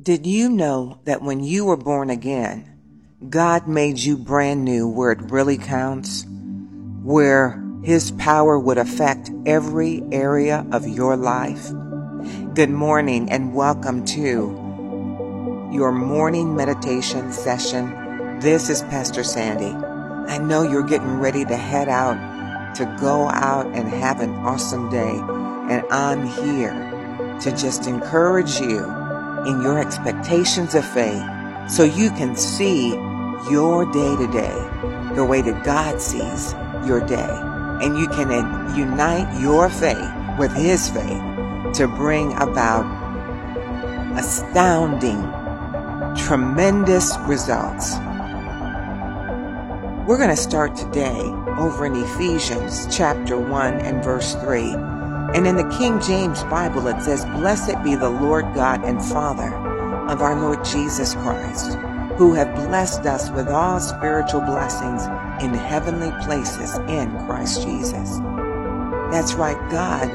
Did you know that when you were born again, God made you brand new where it really counts? Where His power would affect every area of your life? Good morning and welcome to your morning meditation session. This is Pastor Sandy. I know you're getting ready to head out to go out and have an awesome day. And I'm here to just encourage you in your expectations of faith so you can see your day to day the way that God sees your day. And you can unite your faith with His faith to bring about astounding, tremendous results. We're going to start today over in Ephesians chapter 1 and verse 3. And in the King James Bible, it says, Blessed be the Lord God and Father of our Lord Jesus Christ, who have blessed us with all spiritual blessings in heavenly places in Christ Jesus. That's right, God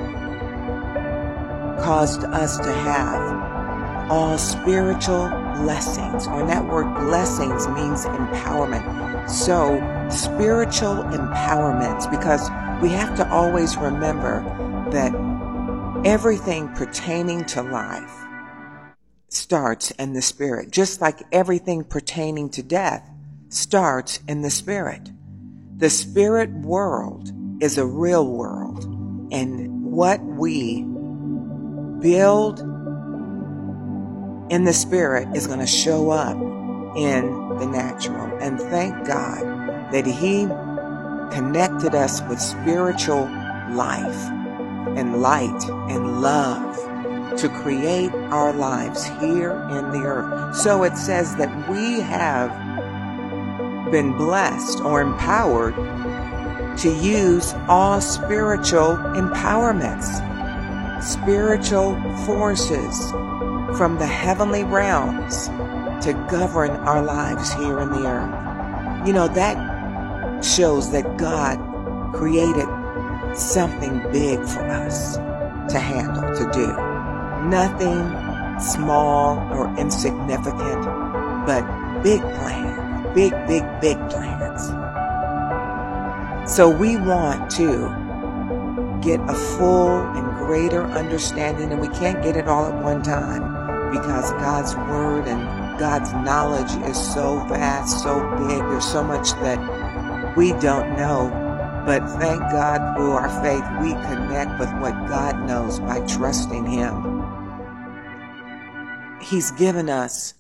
caused us to have all spiritual blessings. Or that word blessings means empowerment. So, spiritual empowerments, because we have to always remember that everything pertaining to life starts in the spirit, just like everything pertaining to death starts in the spirit. The spirit world is a real world, and what we build in the spirit is going to show up in the natural. And thank God that He connected us with spiritual life and light and love to create our lives here in the earth. So it says that we have been blessed or empowered to use all spiritual empowerments, spiritual forces from the heavenly realms to govern our lives here in the earth. You know, that shows that God created something big for us to handle, to do. Nothing small or insignificant, but big plans, big, big, big plans. So we want to get a full and greater understanding, and we can't get it all at one time because God's Word and God's knowledge is so vast, so big. There's so much that we don't know but thank God through our faith, we connect with what God knows by trusting Him. He's given us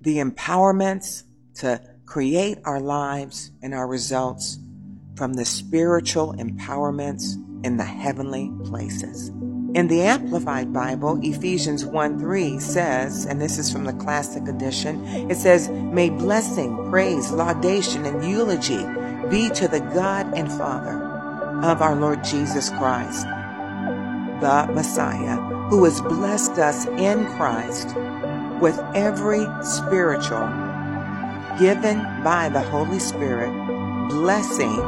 the empowerments to create our lives and our results from the spiritual empowerments in the heavenly places. In the Amplified Bible, Ephesians 1 3 says, and this is from the Classic Edition, it says, May blessing, praise, laudation, and eulogy be to the God and Father of our Lord Jesus Christ, the Messiah, who has blessed us in Christ with every spiritual given by the Holy Spirit blessing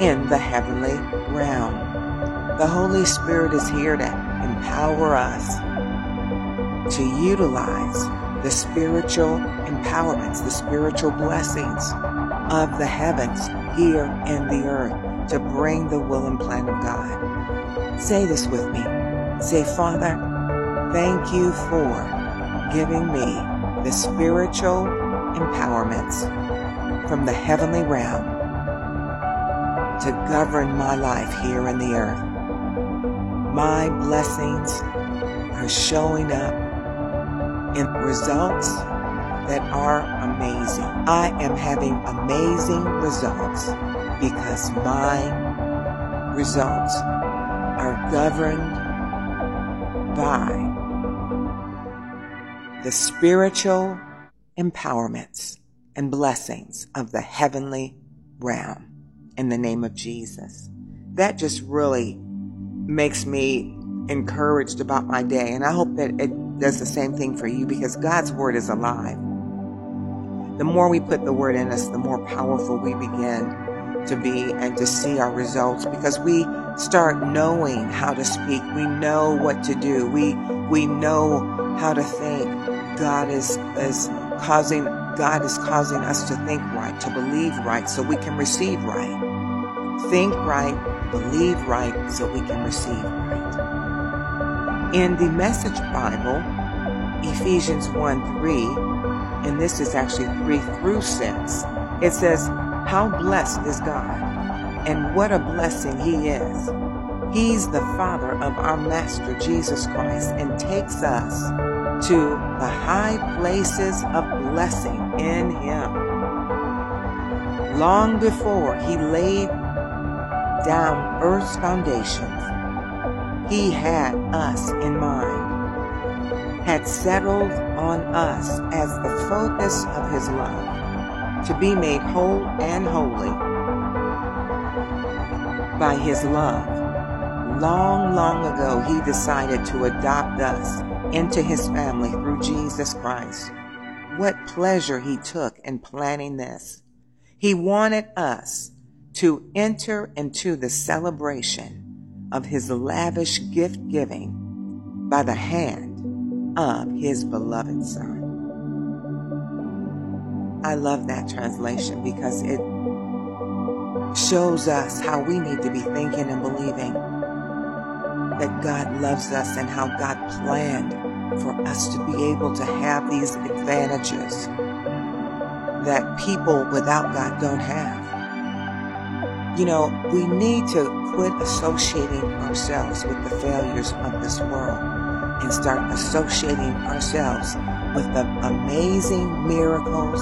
in the heavenly realm. The Holy Spirit is here to empower us to utilize the spiritual empowerments, the spiritual blessings of the heavens here in the earth to bring the will and plan of God. Say this with me. Say, Father, thank you for giving me the spiritual empowerments from the heavenly realm to govern my life here in the earth. My blessings are showing up in results that are amazing. I am having amazing results because my results are governed by the spiritual empowerments and blessings of the heavenly realm in the name of Jesus. That just really makes me encouraged about my day. And I hope that it does the same thing for you because God's word is alive. The more we put the word in us, the more powerful we begin to be and to see our results because we start knowing how to speak. We know what to do. We, we know how to think God is, is causing God is causing us to think right, to believe right, so we can receive right. Think right, believe right, so we can receive right. In the Message Bible, Ephesians 1 3, and this is actually 3 through 6, it says, How blessed is God, and what a blessing He is. He's the Father of our Master Jesus Christ and takes us to the high places of blessing in Him. Long before He laid down earth's foundations, He had us in mind, had settled on us as the focus of His love, to be made whole and holy by His love. Long, long ago, He decided to adopt us into his family through Jesus Christ. What pleasure he took in planning this. He wanted us to enter into the celebration of his lavish gift giving by the hand of his beloved son. I love that translation because it shows us how we need to be thinking and believing that God loves us and how God planned for us to be able to have these advantages that people without God don't have. You know, we need to quit associating ourselves with the failures of this world and start associating ourselves with the amazing miracles,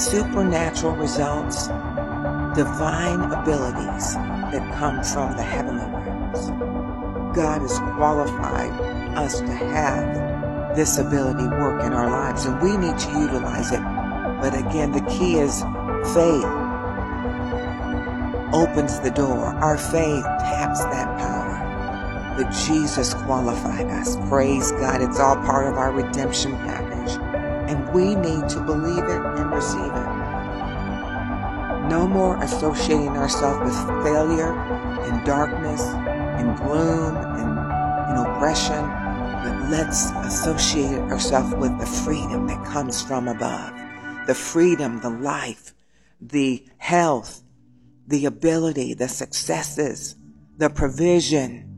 supernatural results, divine abilities that come from the heavenly realms. God has qualified us to have this ability work in our lives, and we need to utilize it. But again, the key is faith opens the door. Our faith taps that power. But Jesus qualified us. Praise God. It's all part of our redemption package. And we need to believe it and receive it. No more associating ourselves with failure and darkness and gloom and, and oppression, but let's associate ourselves with the freedom that comes from above. The freedom, the life, the health, the ability, the successes, the provision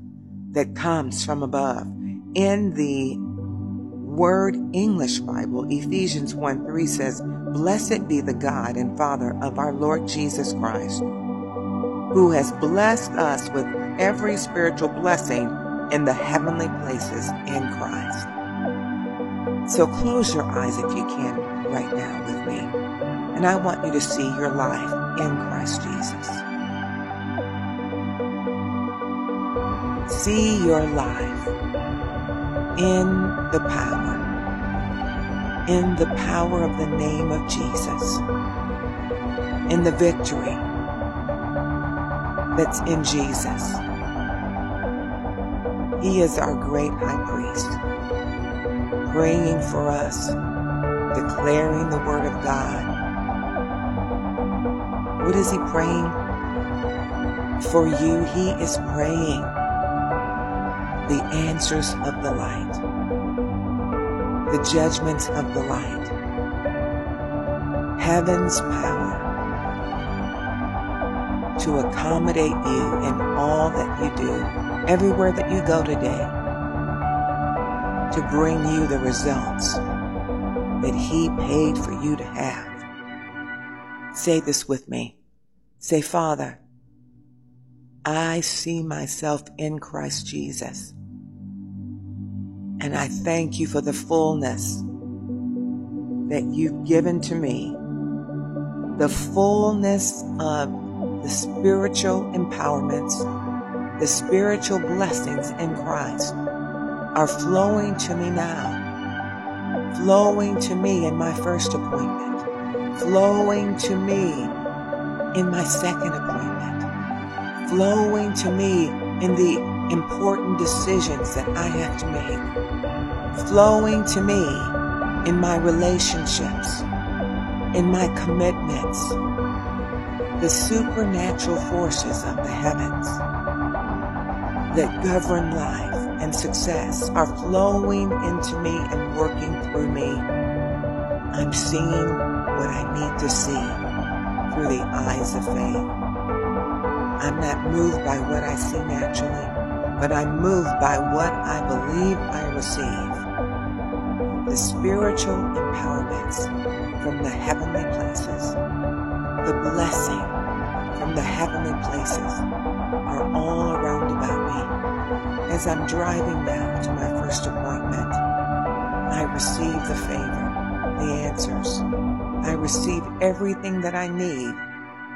that comes from above. In the World English Bible, Ephesians 1 3 says, Blessed be the God and Father of our Lord Jesus Christ, who has blessed us with every spiritual blessing in the heavenly places in Christ. So close your eyes if you can right now with me. And I want you to see your life in Christ Jesus. See your life in the power, in the power of the name of Jesus, in the victory that's in Jesus. He is our great high priest, praying for us, declaring the word of God. What is he praying? For you, he is praying the answers of the light, the judgments of the light, heaven's power to accommodate you in all that you do, everywhere that you go today, to bring you the results that He paid for you to have. Say this with me. Say, Father, I see myself in Christ Jesus. And I thank you for the fullness that you've given to me, the fullness of the spiritual empowerments, the spiritual blessings in Christ are flowing to me now, flowing to me in my first appointment, flowing to me in my second appointment, flowing to me in the important decisions that I have to make, flowing to me in my relationships, in my commitments, the supernatural forces of the heavens that govern life and success are flowing into me and working through me. I'm seeing what I need to see through the eyes of faith. I'm not moved by what I see naturally, but I'm moved by what I believe I receive. The spiritual empowerments from the heavenly places, the blessing from the heavenly places are all around about me. As I'm driving now to my first appointment, I receive the favor, the answers. I receive everything that I need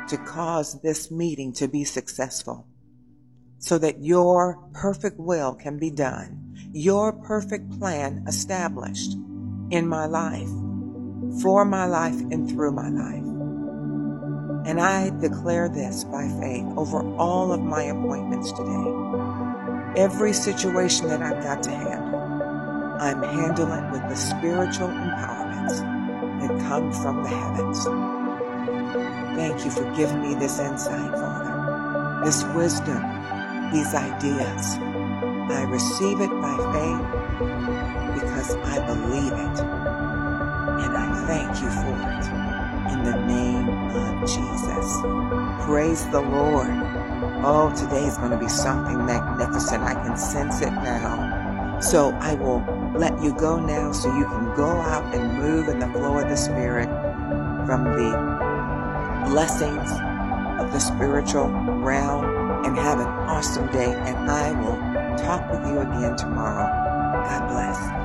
to cause this meeting to be successful so that your perfect will can be done, your perfect plan established in my life, for my life, and through my life. And I declare this by faith over all of my appointments today. Every situation that I've got to handle, I'm handling with the spiritual empowerments that come from the heavens. Thank you for giving me this insight, Father, this wisdom, these ideas. I receive it by faith because I believe it. And I thank you for it in the name of Jesus. Praise the Lord. Oh, today is going to be something magnificent. I can sense it now. So I will let you go now so you can go out and move in the flow of the Spirit from the blessings of the spiritual realm and have an awesome day. And I will talk with you again tomorrow. God bless.